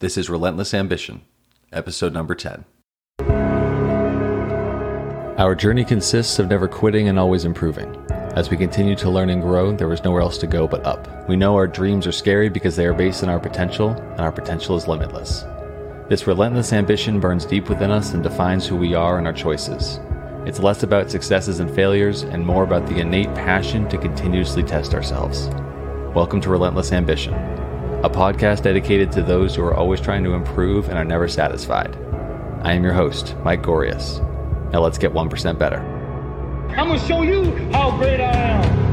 This is Relentless Ambition, episode number 10. Our journey consists of never quitting and always improving. As we continue to learn and grow, there is nowhere else to go but up. We know our dreams are scary because they are based on our potential, and our potential is limitless. This relentless ambition burns deep within us and defines who we are and our choices. It's less about successes and failures and more about the innate passion to continuously test ourselves. Welcome to Relentless Ambition, a podcast dedicated to those who are always trying to improve and are never satisfied. I am your host, Mike Gorius. Now let's get 1% better. I'm gonna show you how great I am.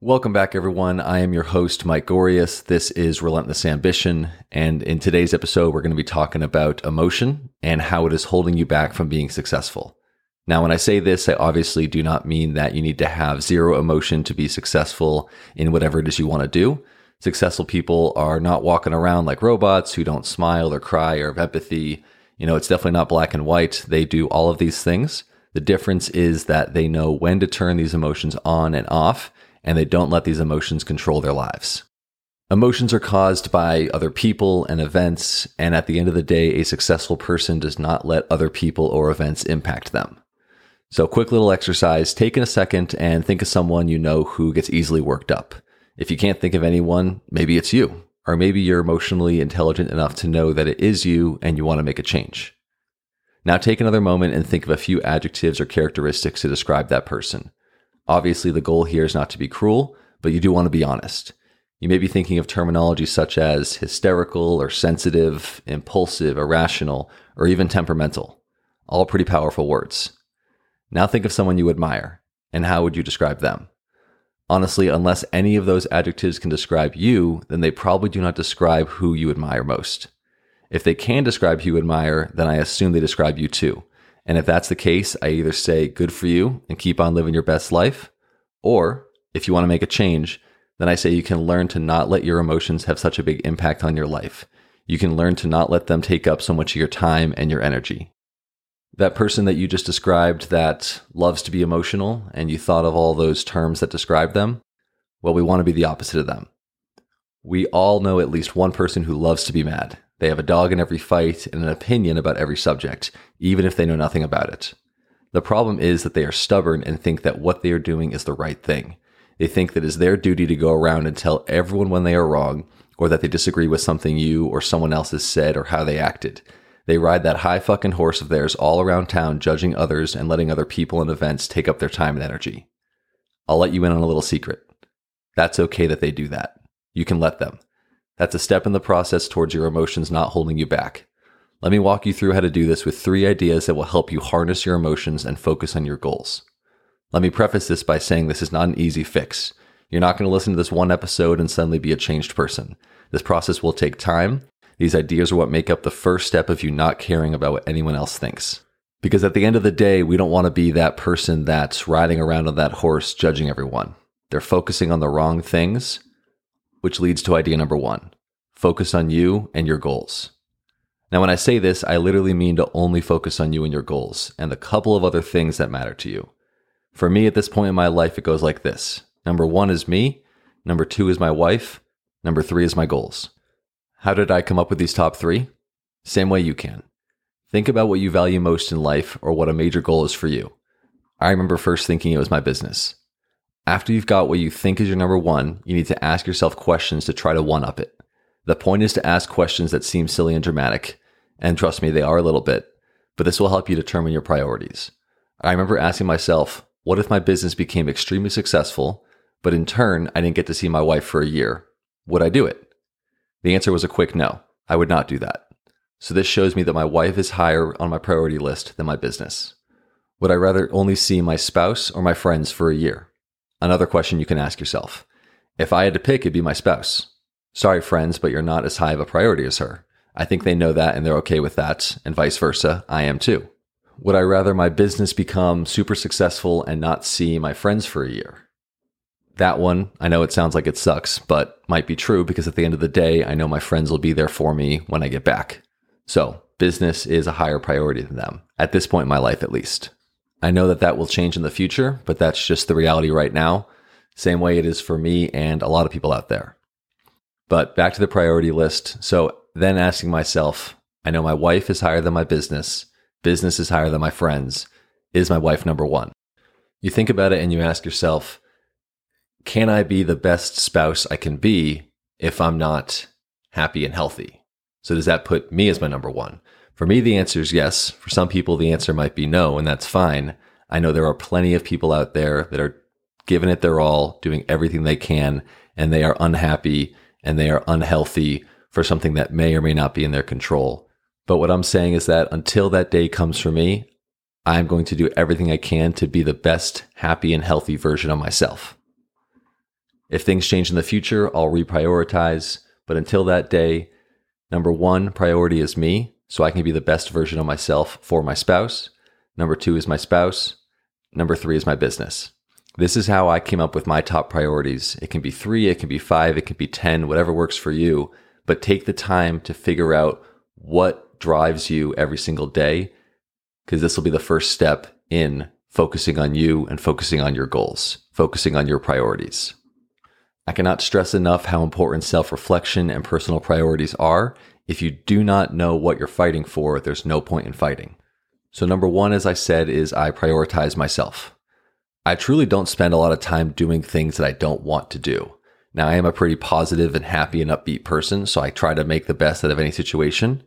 Welcome back, everyone. I am your host, Mike Gorius. This is Relentless Ambition. And in today's episode, we're going to be talking about emotion and how it is holding you back from being successful. Now, when I say this, I obviously do not mean that you need to have zero emotion to be successful in whatever it is you want to do. Successful people are not walking around like robots who don't smile or cry or have empathy you know, it's definitely not black and white. They do all of these things. The difference is that they know when to turn these emotions on and off, and they don't let these emotions control their lives. Emotions are caused by other people and events, and at the end of the day, a successful person does not let other people or events impact them. So, quick little exercise take in a second and think of someone you know who gets easily worked up. If you can't think of anyone, maybe it's you. Or maybe you're emotionally intelligent enough to know that it is you and you want to make a change. Now take another moment and think of a few adjectives or characteristics to describe that person. Obviously, the goal here is not to be cruel, but you do want to be honest. You may be thinking of terminology such as hysterical or sensitive, impulsive, irrational, or even temperamental. All pretty powerful words. Now think of someone you admire, and how would you describe them? Honestly, unless any of those adjectives can describe you, then they probably do not describe who you admire most. If they can describe who you admire, then I assume they describe you too. And if that's the case, I either say good for you and keep on living your best life, or if you want to make a change, then I say you can learn to not let your emotions have such a big impact on your life. You can learn to not let them take up so much of your time and your energy that person that you just described that loves to be emotional and you thought of all those terms that describe them, well, we want to be the opposite of them. We all know at least one person who loves to be mad. They have a dog in every fight and an opinion about every subject, even if they know nothing about it. The problem is that they are stubborn and think that what they are doing is the right thing. They think that it is their duty to go around and tell everyone when they are wrong or that they disagree with something you or someone else has said or how they acted. They ride that high fucking horse of theirs all around town, judging others and letting other people and events take up their time and energy. I'll let you in on a little secret. That's okay that they do that. You can let them. That's a step in the process towards your emotions not holding you back. Let me walk you through how to do this with three ideas that will help you harness your emotions and focus on your goals. Let me preface this by saying this is not an easy fix. You're not going to listen to this one episode and suddenly be a changed person. This process will take time, these ideas are what make up the first step of you not caring about what anyone else thinks. Because at the end of the day, we don't want to be that person that's riding around on that horse judging everyone. They're focusing on the wrong things, which leads to idea number one focus on you and your goals. Now, when I say this, I literally mean to only focus on you and your goals and the couple of other things that matter to you. For me, at this point in my life, it goes like this number one is me, number two is my wife, number three is my goals. How did I come up with these top three? Same way you can. Think about what you value most in life or what a major goal is for you. I remember first thinking it was my business. After you've got what you think is your number one, you need to ask yourself questions to try to one up it. The point is to ask questions that seem silly and dramatic. And trust me, they are a little bit, but this will help you determine your priorities. I remember asking myself, what if my business became extremely successful, but in turn, I didn't get to see my wife for a year? Would I do it? The answer was a quick no. I would not do that. So this shows me that my wife is higher on my priority list than my business. Would I rather only see my spouse or my friends for a year? Another question you can ask yourself. If I had to pick, it'd be my spouse. Sorry, friends, but you're not as high of a priority as her. I think they know that and they're okay with that, and vice versa. I am too. Would I rather my business become super successful and not see my friends for a year? That one, I know it sounds like it sucks, but might be true because at the end of the day, I know my friends will be there for me when I get back. So business is a higher priority than them at this point in my life, at least. I know that that will change in the future, but that's just the reality right now. Same way it is for me and a lot of people out there. But back to the priority list. So then asking myself, I know my wife is higher than my business. Business is higher than my friends. Is my wife number one? You think about it and you ask yourself, can I be the best spouse I can be if I'm not happy and healthy? So does that put me as my number one? For me, the answer is yes. For some people, the answer might be no, and that's fine. I know there are plenty of people out there that are giving it their all, doing everything they can, and they are unhappy and they are unhealthy for something that may or may not be in their control. But what I'm saying is that until that day comes for me, I'm going to do everything I can to be the best, happy, and healthy version of myself. If things change in the future, I'll reprioritize. But until that day, number one priority is me, so I can be the best version of myself for my spouse. Number two is my spouse. Number three is my business. This is how I came up with my top priorities. It can be three, it can be five, it can be 10, whatever works for you. But take the time to figure out what drives you every single day, because this will be the first step in focusing on you and focusing on your goals, focusing on your priorities. I cannot stress enough how important self reflection and personal priorities are. If you do not know what you're fighting for, there's no point in fighting. So, number one, as I said, is I prioritize myself. I truly don't spend a lot of time doing things that I don't want to do. Now, I am a pretty positive and happy and upbeat person, so I try to make the best out of any situation.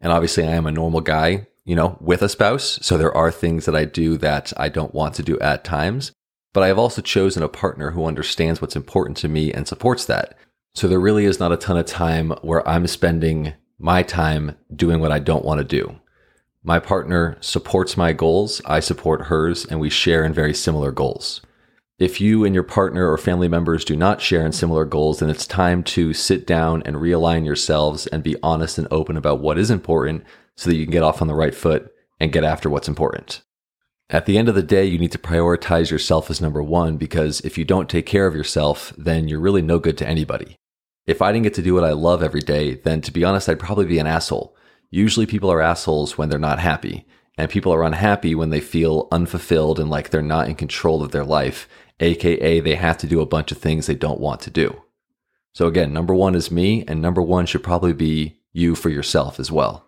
And obviously, I am a normal guy, you know, with a spouse. So there are things that I do that I don't want to do at times. But I have also chosen a partner who understands what's important to me and supports that. So there really is not a ton of time where I'm spending my time doing what I don't want to do. My partner supports my goals, I support hers, and we share in very similar goals. If you and your partner or family members do not share in similar goals, then it's time to sit down and realign yourselves and be honest and open about what is important so that you can get off on the right foot and get after what's important. At the end of the day, you need to prioritize yourself as number one because if you don't take care of yourself, then you're really no good to anybody. If I didn't get to do what I love every day, then to be honest, I'd probably be an asshole. Usually people are assholes when they're not happy, and people are unhappy when they feel unfulfilled and like they're not in control of their life, aka they have to do a bunch of things they don't want to do. So again, number one is me, and number one should probably be you for yourself as well.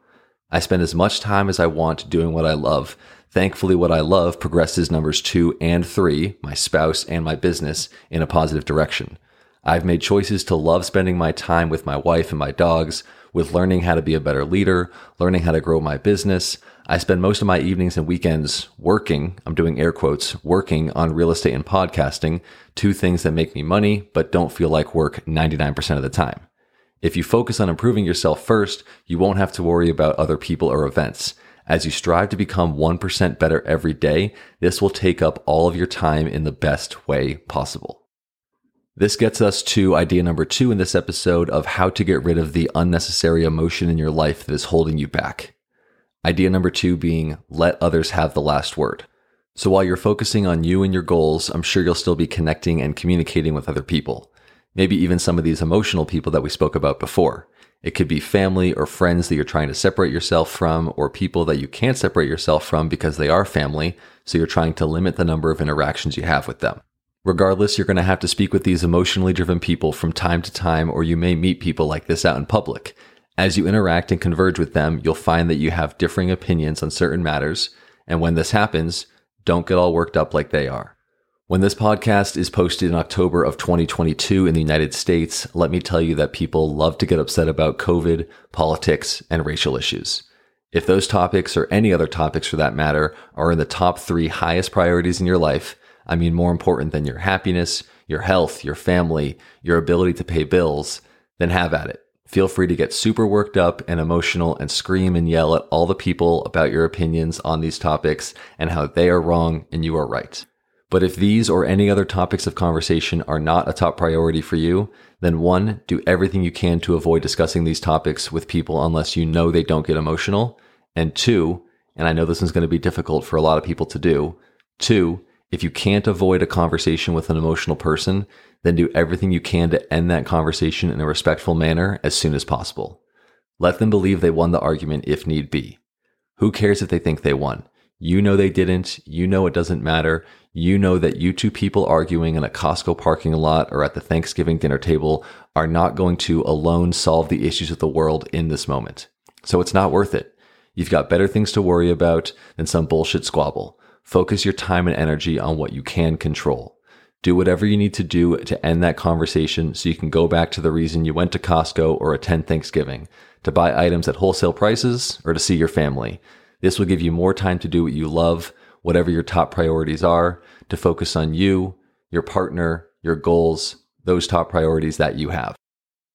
I spend as much time as I want doing what I love. Thankfully, what I love progresses numbers two and three, my spouse and my business, in a positive direction. I've made choices to love spending my time with my wife and my dogs, with learning how to be a better leader, learning how to grow my business. I spend most of my evenings and weekends working, I'm doing air quotes, working on real estate and podcasting, two things that make me money, but don't feel like work 99% of the time. If you focus on improving yourself first, you won't have to worry about other people or events. As you strive to become 1% better every day, this will take up all of your time in the best way possible. This gets us to idea number two in this episode of how to get rid of the unnecessary emotion in your life that is holding you back. Idea number two being let others have the last word. So while you're focusing on you and your goals, I'm sure you'll still be connecting and communicating with other people. Maybe even some of these emotional people that we spoke about before. It could be family or friends that you're trying to separate yourself from, or people that you can't separate yourself from because they are family, so you're trying to limit the number of interactions you have with them. Regardless, you're going to have to speak with these emotionally driven people from time to time, or you may meet people like this out in public. As you interact and converge with them, you'll find that you have differing opinions on certain matters. And when this happens, don't get all worked up like they are. When this podcast is posted in October of 2022 in the United States, let me tell you that people love to get upset about COVID, politics, and racial issues. If those topics or any other topics for that matter are in the top three highest priorities in your life, I mean, more important than your happiness, your health, your family, your ability to pay bills, then have at it. Feel free to get super worked up and emotional and scream and yell at all the people about your opinions on these topics and how they are wrong and you are right. But if these or any other topics of conversation are not a top priority for you, then one, do everything you can to avoid discussing these topics with people unless you know they don't get emotional. And two, and I know this is going to be difficult for a lot of people to do, two, if you can't avoid a conversation with an emotional person, then do everything you can to end that conversation in a respectful manner as soon as possible. Let them believe they won the argument if need be. Who cares if they think they won? You know they didn't. You know it doesn't matter. You know that you two people arguing in a Costco parking lot or at the Thanksgiving dinner table are not going to alone solve the issues of the world in this moment. So it's not worth it. You've got better things to worry about than some bullshit squabble. Focus your time and energy on what you can control. Do whatever you need to do to end that conversation so you can go back to the reason you went to Costco or attend Thanksgiving to buy items at wholesale prices or to see your family. This will give you more time to do what you love, whatever your top priorities are, to focus on you, your partner, your goals, those top priorities that you have.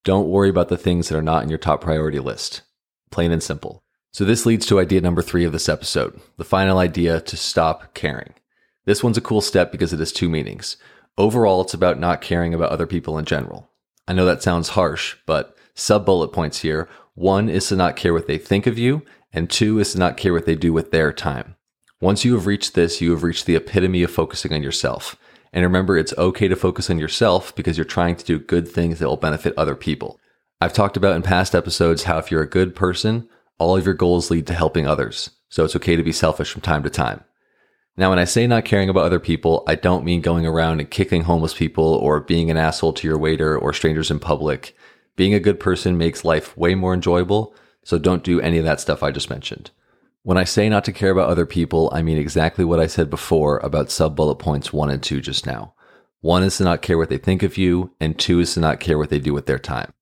Don't worry about the things that are not in your top priority list. Plain and simple. So, this leads to idea number three of this episode the final idea to stop caring. This one's a cool step because it has two meanings. Overall, it's about not caring about other people in general. I know that sounds harsh, but sub bullet points here. One is to not care what they think of you, and two is to not care what they do with their time. Once you have reached this, you have reached the epitome of focusing on yourself. And remember, it's okay to focus on yourself because you're trying to do good things that will benefit other people. I've talked about in past episodes how if you're a good person, all of your goals lead to helping others. So it's okay to be selfish from time to time. Now, when I say not caring about other people, I don't mean going around and kicking homeless people or being an asshole to your waiter or strangers in public. Being a good person makes life way more enjoyable, so don't do any of that stuff I just mentioned. When I say not to care about other people, I mean exactly what I said before about sub bullet points one and two just now. One is to not care what they think of you, and two is to not care what they do with their time.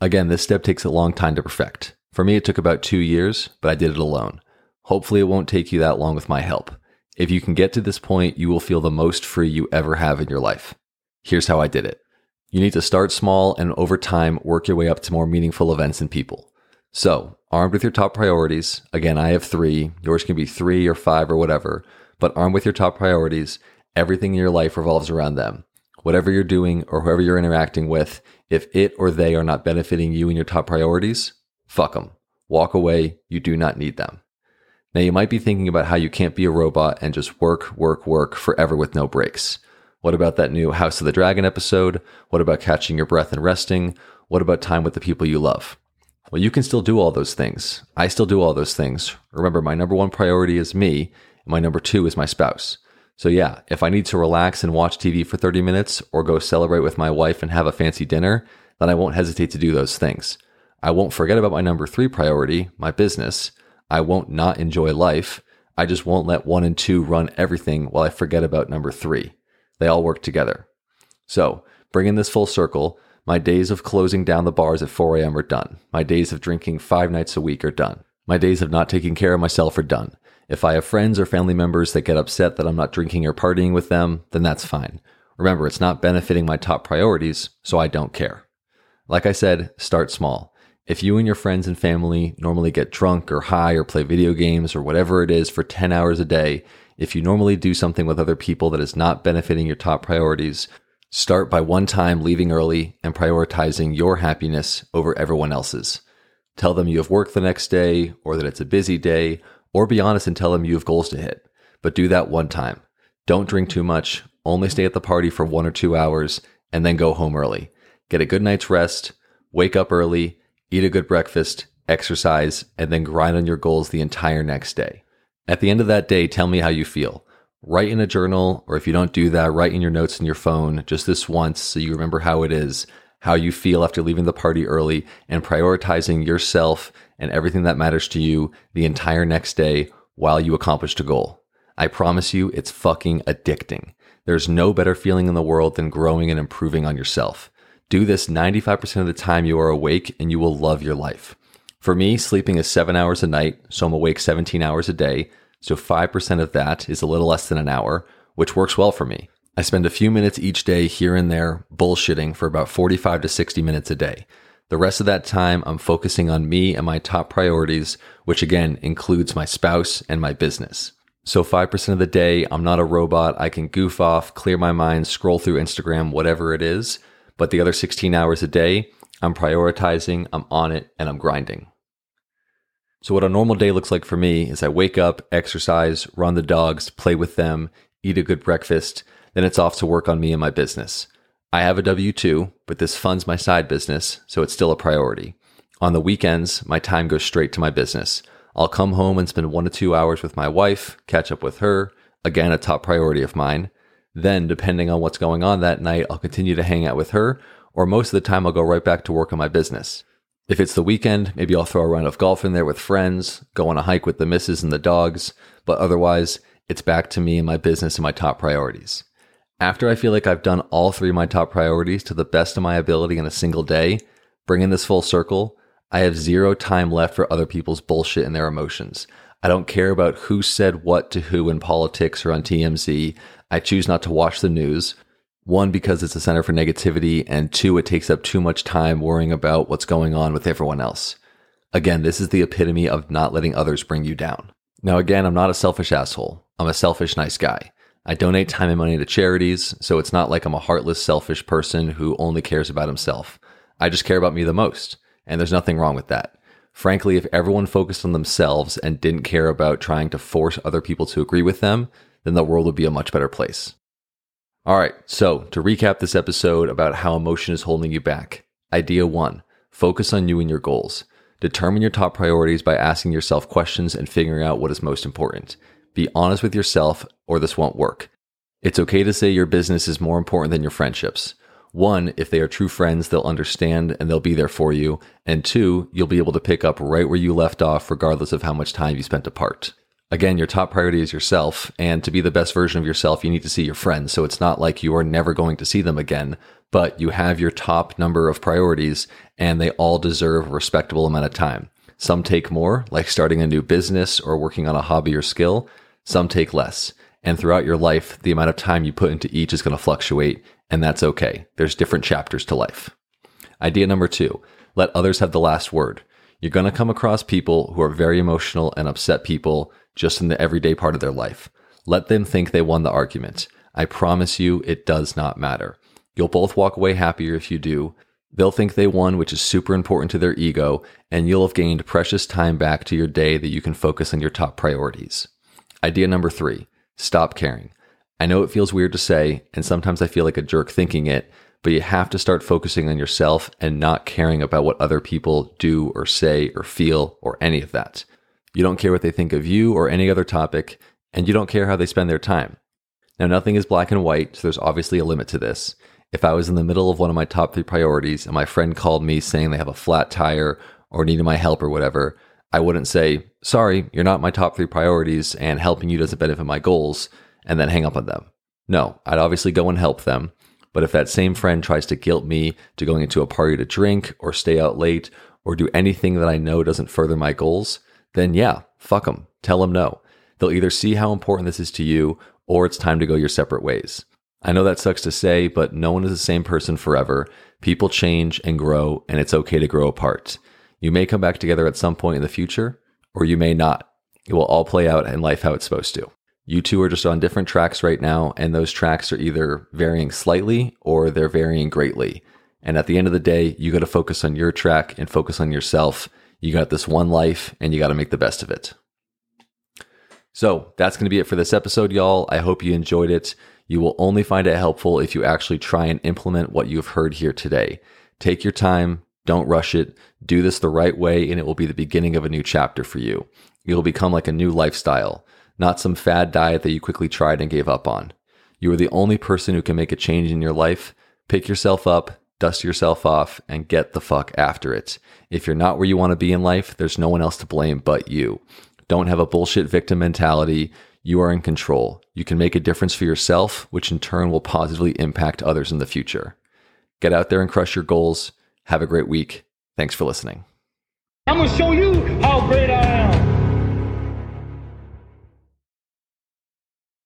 Again, this step takes a long time to perfect. For me, it took about two years, but I did it alone. Hopefully, it won't take you that long with my help. If you can get to this point, you will feel the most free you ever have in your life. Here's how I did it. You need to start small and over time work your way up to more meaningful events and people. So, armed with your top priorities, again, I have three, yours can be three or five or whatever, but armed with your top priorities, everything in your life revolves around them. Whatever you're doing or whoever you're interacting with, if it or they are not benefiting you and your top priorities, fuck them. Walk away. You do not need them. Now, you might be thinking about how you can't be a robot and just work, work, work forever with no breaks. What about that new House of the Dragon episode? What about catching your breath and resting? What about time with the people you love? Well, you can still do all those things. I still do all those things. Remember, my number one priority is me, and my number two is my spouse. So, yeah, if I need to relax and watch TV for 30 minutes or go celebrate with my wife and have a fancy dinner, then I won't hesitate to do those things. I won't forget about my number three priority, my business, I won't not enjoy life. I just won't let one and two run everything while I forget about number three. They all work together. So, bringing this full circle, my days of closing down the bars at 4 a.m. are done. My days of drinking five nights a week are done. My days of not taking care of myself are done. If I have friends or family members that get upset that I'm not drinking or partying with them, then that's fine. Remember, it's not benefiting my top priorities, so I don't care. Like I said, start small. If you and your friends and family normally get drunk or high or play video games or whatever it is for 10 hours a day, if you normally do something with other people that is not benefiting your top priorities, start by one time leaving early and prioritizing your happiness over everyone else's. Tell them you have work the next day or that it's a busy day, or be honest and tell them you have goals to hit. But do that one time. Don't drink too much, only stay at the party for one or two hours, and then go home early. Get a good night's rest, wake up early, eat a good breakfast, exercise, and then grind on your goals the entire next day. At the end of that day, tell me how you feel. Write in a journal, or if you don't do that, write in your notes in your phone just this once so you remember how it is, how you feel after leaving the party early, and prioritizing yourself and everything that matters to you the entire next day while you accomplished a goal. I promise you, it's fucking addicting. There's no better feeling in the world than growing and improving on yourself. Do this 95% of the time you are awake and you will love your life. For me, sleeping is seven hours a night, so I'm awake 17 hours a day. So 5% of that is a little less than an hour, which works well for me. I spend a few minutes each day here and there bullshitting for about 45 to 60 minutes a day. The rest of that time, I'm focusing on me and my top priorities, which again includes my spouse and my business. So 5% of the day, I'm not a robot. I can goof off, clear my mind, scroll through Instagram, whatever it is. But the other 16 hours a day, I'm prioritizing, I'm on it, and I'm grinding. So, what a normal day looks like for me is I wake up, exercise, run the dogs, play with them, eat a good breakfast, then it's off to work on me and my business. I have a W 2, but this funds my side business, so it's still a priority. On the weekends, my time goes straight to my business. I'll come home and spend one to two hours with my wife, catch up with her, again, a top priority of mine. Then, depending on what's going on that night, I'll continue to hang out with her, or most of the time, I'll go right back to work on my business. If it's the weekend, maybe I'll throw a round of golf in there with friends, go on a hike with the missus and the dogs, but otherwise, it's back to me and my business and my top priorities. After I feel like I've done all three of my top priorities to the best of my ability in a single day, bringing this full circle, I have zero time left for other people's bullshit and their emotions. I don't care about who said what to who in politics or on TMZ. I choose not to watch the news. One, because it's a center for negativity, and two, it takes up too much time worrying about what's going on with everyone else. Again, this is the epitome of not letting others bring you down. Now, again, I'm not a selfish asshole. I'm a selfish, nice guy. I donate time and money to charities, so it's not like I'm a heartless, selfish person who only cares about himself. I just care about me the most, and there's nothing wrong with that. Frankly, if everyone focused on themselves and didn't care about trying to force other people to agree with them, then the world would be a much better place. All right, so to recap this episode about how emotion is holding you back. Idea one focus on you and your goals. Determine your top priorities by asking yourself questions and figuring out what is most important. Be honest with yourself, or this won't work. It's okay to say your business is more important than your friendships. One, if they are true friends, they'll understand and they'll be there for you. And two, you'll be able to pick up right where you left off, regardless of how much time you spent apart. Again, your top priority is yourself. And to be the best version of yourself, you need to see your friends. So it's not like you are never going to see them again, but you have your top number of priorities and they all deserve a respectable amount of time. Some take more, like starting a new business or working on a hobby or skill. Some take less. And throughout your life, the amount of time you put into each is going to fluctuate, and that's okay. There's different chapters to life. Idea number two let others have the last word. You're going to come across people who are very emotional and upset people just in the everyday part of their life. Let them think they won the argument. I promise you, it does not matter. You'll both walk away happier if you do. They'll think they won, which is super important to their ego, and you'll have gained precious time back to your day that you can focus on your top priorities. Idea number three stop caring. I know it feels weird to say, and sometimes I feel like a jerk thinking it, but you have to start focusing on yourself and not caring about what other people do or say or feel or any of that. You don't care what they think of you or any other topic, and you don't care how they spend their time. Now, nothing is black and white, so there's obviously a limit to this. If I was in the middle of one of my top three priorities and my friend called me saying they have a flat tire or needed my help or whatever, I wouldn't say, sorry, you're not my top three priorities and helping you doesn't benefit my goals, and then hang up on them. No, I'd obviously go and help them. But if that same friend tries to guilt me to going into a party to drink or stay out late or do anything that I know doesn't further my goals, then yeah, fuck them. Tell them no. They'll either see how important this is to you or it's time to go your separate ways. I know that sucks to say, but no one is the same person forever. People change and grow, and it's okay to grow apart. You may come back together at some point in the future, or you may not. It will all play out in life how it's supposed to. You two are just on different tracks right now, and those tracks are either varying slightly or they're varying greatly. And at the end of the day, you got to focus on your track and focus on yourself you got this one life and you got to make the best of it. So that's going to be it for this episode, y'all. I hope you enjoyed it. You will only find it helpful if you actually try and implement what you've heard here today. Take your time, don't rush it, do this the right way, and it will be the beginning of a new chapter for you. You'll become like a new lifestyle, not some fad diet that you quickly tried and gave up on. You are the only person who can make a change in your life. Pick yourself up, dust yourself off, and get the fuck after it. If you're not where you want to be in life, there's no one else to blame but you. Don't have a bullshit victim mentality. You are in control. You can make a difference for yourself, which in turn will positively impact others in the future. Get out there and crush your goals. Have a great week. Thanks for listening. I'm gonna show you how great I.